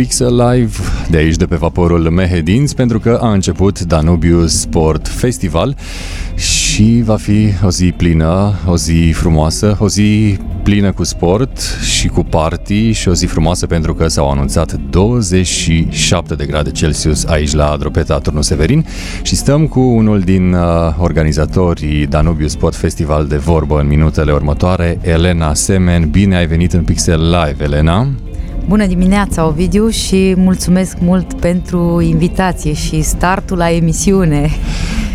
Pixel Live de aici de pe vaporul Mehedinți pentru că a început Danubius Sport Festival și va fi o zi plină, o zi frumoasă, o zi plină cu sport și cu party și o zi frumoasă pentru că s-au anunțat 27 de grade Celsius aici la Dropeta Turnul Severin și stăm cu unul din uh, organizatorii Danubius Sport Festival de vorbă în minutele următoare, Elena Semen. Bine ai venit în Pixel Live, Elena! Bună dimineața, Ovidiu, și mulțumesc mult pentru invitație și startul la emisiune.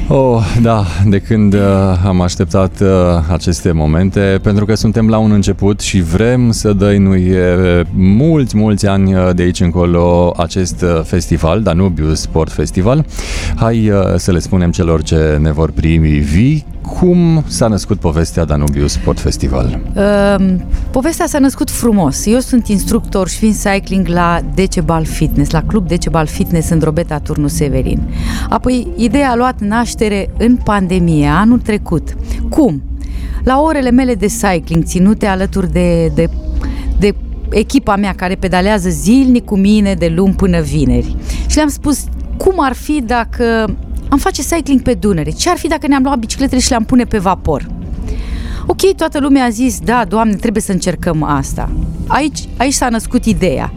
Oh, da, de când uh, am așteptat uh, aceste momente, pentru că suntem la un început și vrem să dăinuie mulți, mulți ani uh, de aici încolo acest uh, festival, Danubius Sport Festival. Hai uh, să le spunem celor ce ne vor primi vii cum s-a născut povestea Danubius Sport Festival? Uh, povestea s-a născut frumos. Eu sunt instructor și fiind cycling la Decebal Fitness, la Club Decebal Fitness în Drobeta Turnul Severin. Apoi, ideea a luat naștere în pandemie, anul trecut. Cum? La orele mele de cycling, ținute alături de, de, de echipa mea care pedalează zilnic cu mine de luni până vineri. Și le-am spus, cum ar fi dacă am face cycling pe Dunăre. Ce ar fi dacă ne-am luat bicicletele și le-am pune pe vapor? Ok, toată lumea a zis, da, doamne, trebuie să încercăm asta. Aici, aici s-a născut ideea.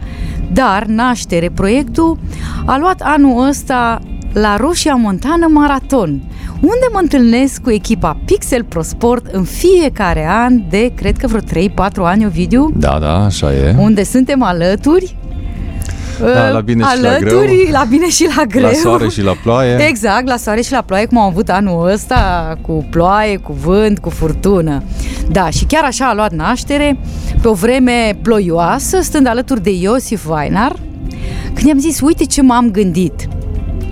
Dar, naștere, proiectul a luat anul ăsta la Roșia Montană Maraton, unde mă întâlnesc cu echipa Pixel Pro Sport în fiecare an de, cred că vreo 3-4 ani, Ovidiu. Da, da, așa e. Unde suntem alături Da, la bine și la alături, greu. la bine și la greu. La soare și la ploaie. Exact, la soare și la ploaie, cum am avut anul ăsta, cu ploaie, cu vânt, cu furtună. Da, și chiar așa a luat naștere, pe o vreme ploioasă, stând alături de Iosif Weinar, când i-am zis, uite ce m-am gândit.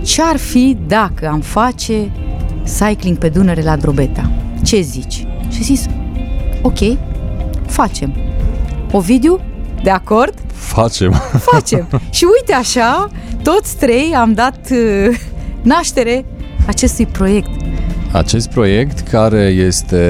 Ce ar fi dacă am face cycling pe Dunăre la Drobeta? Ce zici? Și zis, ok, facem. Ovidiu, de acord? Facem. facem. și uite așa, toți trei am dat uh, naștere acestui proiect. Acest proiect care este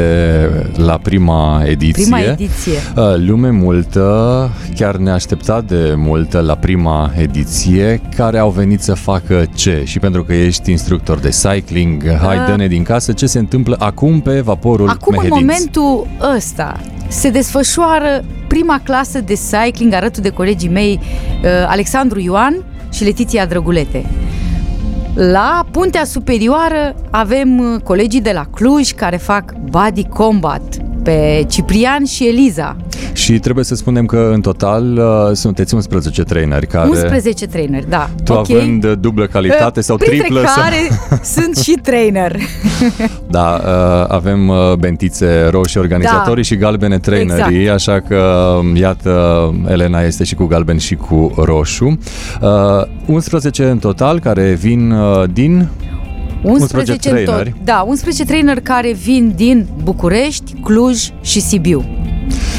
la prima ediție. Prima ediție. Uh, Lume multă, chiar neașteptat de multă la prima ediție, care au venit să facă ce? Și pentru că ești instructor de cycling, hai Uh. dă-ne din casă ce se întâmplă acum pe vaporul Acum, în Mehedinți. momentul ăsta, se desfășoară prima clasă de cycling alături de colegii mei uh, Alexandru Ioan și Letiția Drăgulete. La puntea superioară avem uh, colegii de la Cluj care fac body combat pe Ciprian și Eliza. Și trebuie să spunem că în total uh, sunteți 11 traineri care... 11 traineri, da. Tu ok. având uh, dublă calitate sau Printre triplă sau- care sunt și trainer. Da, uh, avem uh, bentițe roșii organizatorii Da. și galbene trainerii, Exact. așa că, um, iată, Elena este și cu galben și cu roșu. Uh, 11 în total care vin uh, din 11 în tot. traineri. Da, 11 traineri care vin din București, Cluj și Sibiu.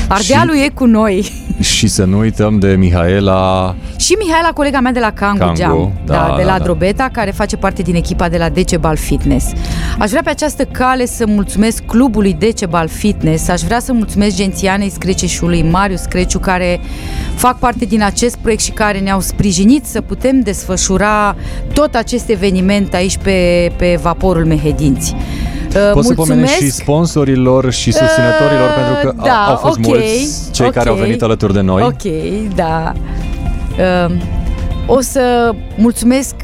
Ardealul e cu noi. și să nu uităm de Mihaela Și Mihaela, colega mea de la Kangu, Kangu, Jam, da, da, de da, la da. Drobeta, care face parte din echipa de la Decebal Fitness. Aș vrea pe această cale să mulțumesc clubului Decebal Fitness, aș vrea să mulțumesc Gențianei Screceșului, Marius Creciu, care fac parte din acest proiect și care ne-au sprijinit să putem desfășura tot acest eveniment aici pe, pe vaporul Mehedinți. Uh, Poți să pomenești și sponsorilor și susținătorilor Uh, pentru că da, au fost ok, mulți cei care au ok. venit alături de noi. Ok, da. Uh, o să mulțumesc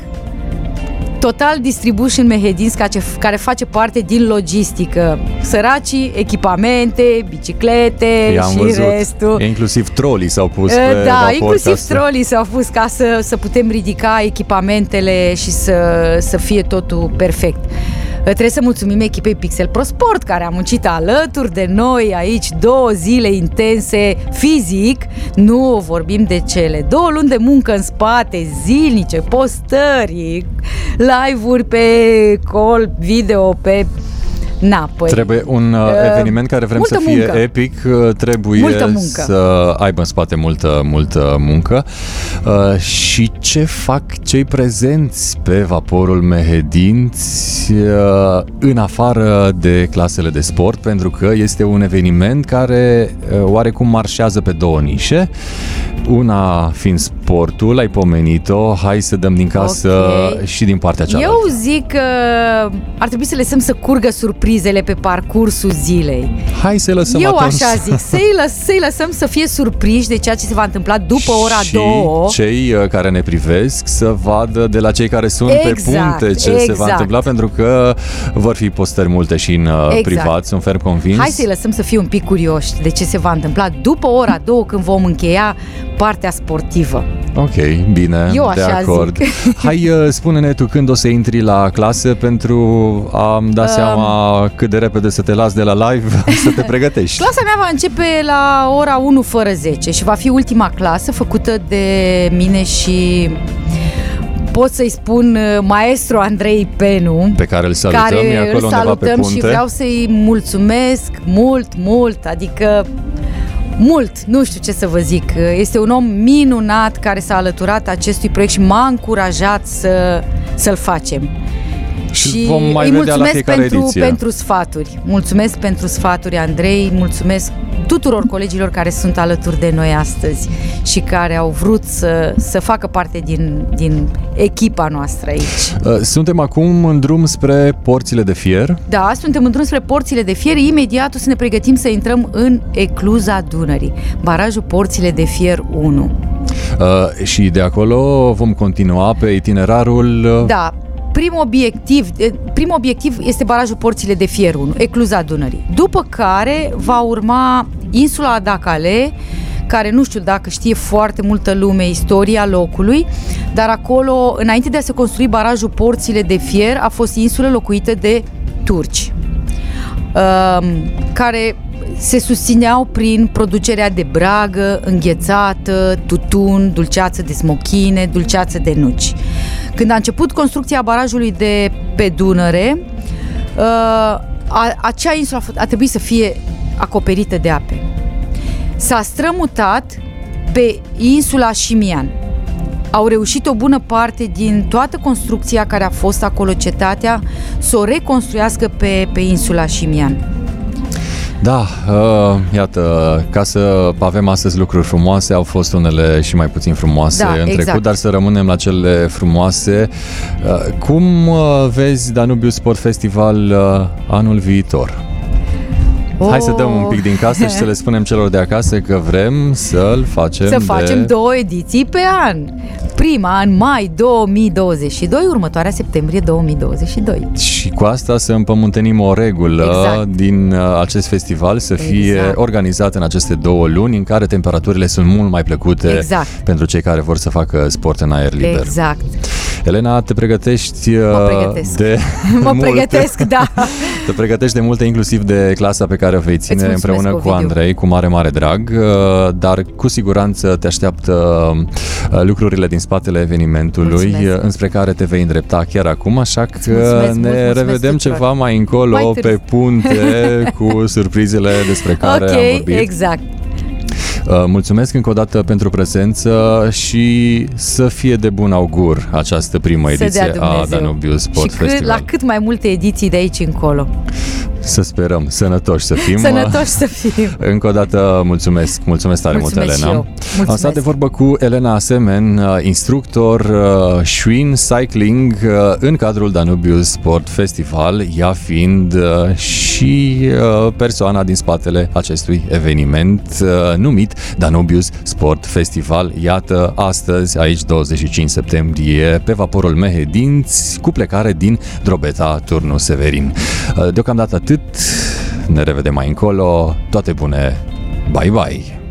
Total Distribution Mehedins, ca ce- care face parte din logistică. Săracii, echipamente, biciclete I-am și văzut. restul. Inclusiv trolii s-au pus Uh, pe Da, vapor inclusiv ca să- trolii s-au pus ca să, să putem ridica echipamentele și să, să fie totul perfect. Uh, Trebuie să mulțumim echipei Pixel Pro Sport care a muncit alături de noi aici două zile intense fizic. Nu vorbim de cele două luni de muncă în spate, zilnice, postări, live-uri pe call, video, pe Na, păi, Trebuie un uh, eveniment care vrem multă să fie muncă. epic, uh, trebuie Multă muncă. să aibă în spate multă, multă muncă. Uh, și ce fac cei prezenți pe vaporul Mehedinți uh, în afară de clasele de sport, pentru că este un eveniment care uh, oarecum marșează pe două nișe. Una fiind sportul, ai pomenit-o, hai să dăm din casă Ok. și din partea cealaltă. Eu zic că ar trebui să lăsăm să curgă surprizele pe parcursul zilei. Hai să lăsăm Eu atunci așa zic, să-i, lăs, să-i lăsăm să fie surprinși de ceea ce se va întâmpla după ora și 2. cei uh, care ne privesc să vadă de la cei care sunt pe Exact, punte ce se va exact. întâmpla, pentru că vor fi postări multe și în uh, Exact. privat, sunt ferm convins. Hai să-i lăsăm să fie un pic curioși de ce se va întâmpla după ora 2 când vom încheia partea sportivă. Ok, bine, Eu de așa acord. zic. Hai, uh, spune-ne tu când o să intri la clasă pentru a-mi da seama cât de repede să te las de la live să te pregătești. Clasa mea va începe la ora 1 fără 10 și va fi ultima clasă făcută de mine și pot să-i spun uh, maestru Andrei Penu. Pe care îl salutăm, care e acolo îl undeva pe salutăm punte. și vreau să-i mulțumesc mult, mult, adică mult, nu știu ce să vă zic. Este un om minunat care s-a alăturat acestui proiect și m-a încurajat să, să-l facem. Și vom mai îi vedea la mulțumesc fiecare pentru, ediție. pentru sfaturi. Mulțumesc pentru sfaturi, Andrei. Mulțumesc tuturor colegilor care sunt alături de noi astăzi și care au vrut să, să facă parte din, din echipa noastră aici. Uh, Suntem acum în drum spre porțile de fier. Da, suntem în drum spre porțile de fier. Imediat o să ne pregătim să intrăm în Ecluza Dunării, barajul Porțile de Fier 1. Uh, și de acolo vom continua pe itinerarul uh, Da, primul obiectiv, eh, primul obiectiv este barajul Porțile de Fier 1, Ecluza Dunării. După care va urma insula Adacale, care nu știu dacă știe foarte multă lume istoria locului, dar acolo, înainte de a se construi barajul Porțile de Fier, a fost insulă locuită de turci um, care se susțineau prin producerea de bragă, înghețată, tutun, dulceață de smochine, dulceață de nuci. Când a început construcția barajului de pe Dunăre, uh, a, acea insulă a, f- a trebuit să fie acoperită de ape. S-a strămutat pe insula Șimian. Au reușit o bună parte din toată construcția care a fost acolo, cetatea, să o reconstruiască pe, pe insula Șimian. Da, uh, iată, ca să avem astăzi lucruri frumoase, au fost unele și mai puțin frumoase Da, în trecut, exact. dar să rămânem la cele frumoase. Uh, cum uh, vezi Danubiu Sport Festival uh, anul viitor? Hai să dăm un pic din casă și să le spunem celor de acasă că vrem să-l facem Să de... facem două ediții pe an. Prima în mai 2022, următoarea septembrie 2022. Și cu asta să împământenim o regulă Exact. din uh, acest festival să fie Exact. organizat în aceste două luni în care temperaturile sunt mult mai plăcute Exact. pentru cei care vor să facă sport în aer liber. Exact. Elena, te pregătești uh, Mă pregătesc. de Mă multe. pregătesc, da. Te pregătești de multe, inclusiv de clasa pe care o vei ține Îți mulțumesc, împreună cu Ovidiu. Andrei, cu mare, mare drag, uh, dar cu siguranță te așteaptă uh, lucrurile din spatele evenimentului Mulțumesc. uh, înspre care te vei îndrepta chiar acum, așa că mulțumesc mult, ne mulțumesc revedem tuturor. ceva mai încolo Mai pe târziu. punte cu surprizele despre care am ok, vorbit. exact. Uh, Mulțumesc încă o dată pentru prezență și să fie de bun augur această primă Să ediție dea a Dumnezeu. Danubiu Sport și cât, Festival. la cât mai multe ediții de aici încolo. Să sperăm, sănătoși să fim. Sănătoși să fim. Încă o dată mulțumesc, mulțumesc tare Mulțumesc mult, și Elena. eu. Mulțumesc. Am stat de vorbă cu Elena Asemen, uh, instructor uh, Schwinn Cycling uh, în cadrul Danubius Sport Festival, ea fiind uh, și uh, persoana din spatele acestui eveniment uh, numit Danubius Sport Festival. Iată, astăzi, aici 25 septembrie, pe vaporul Mehedinți, cu plecare din Drobeta Turnu Severin. Uh, Deocamdată atât, ne revedem mai încolo, toate bune, bye bye!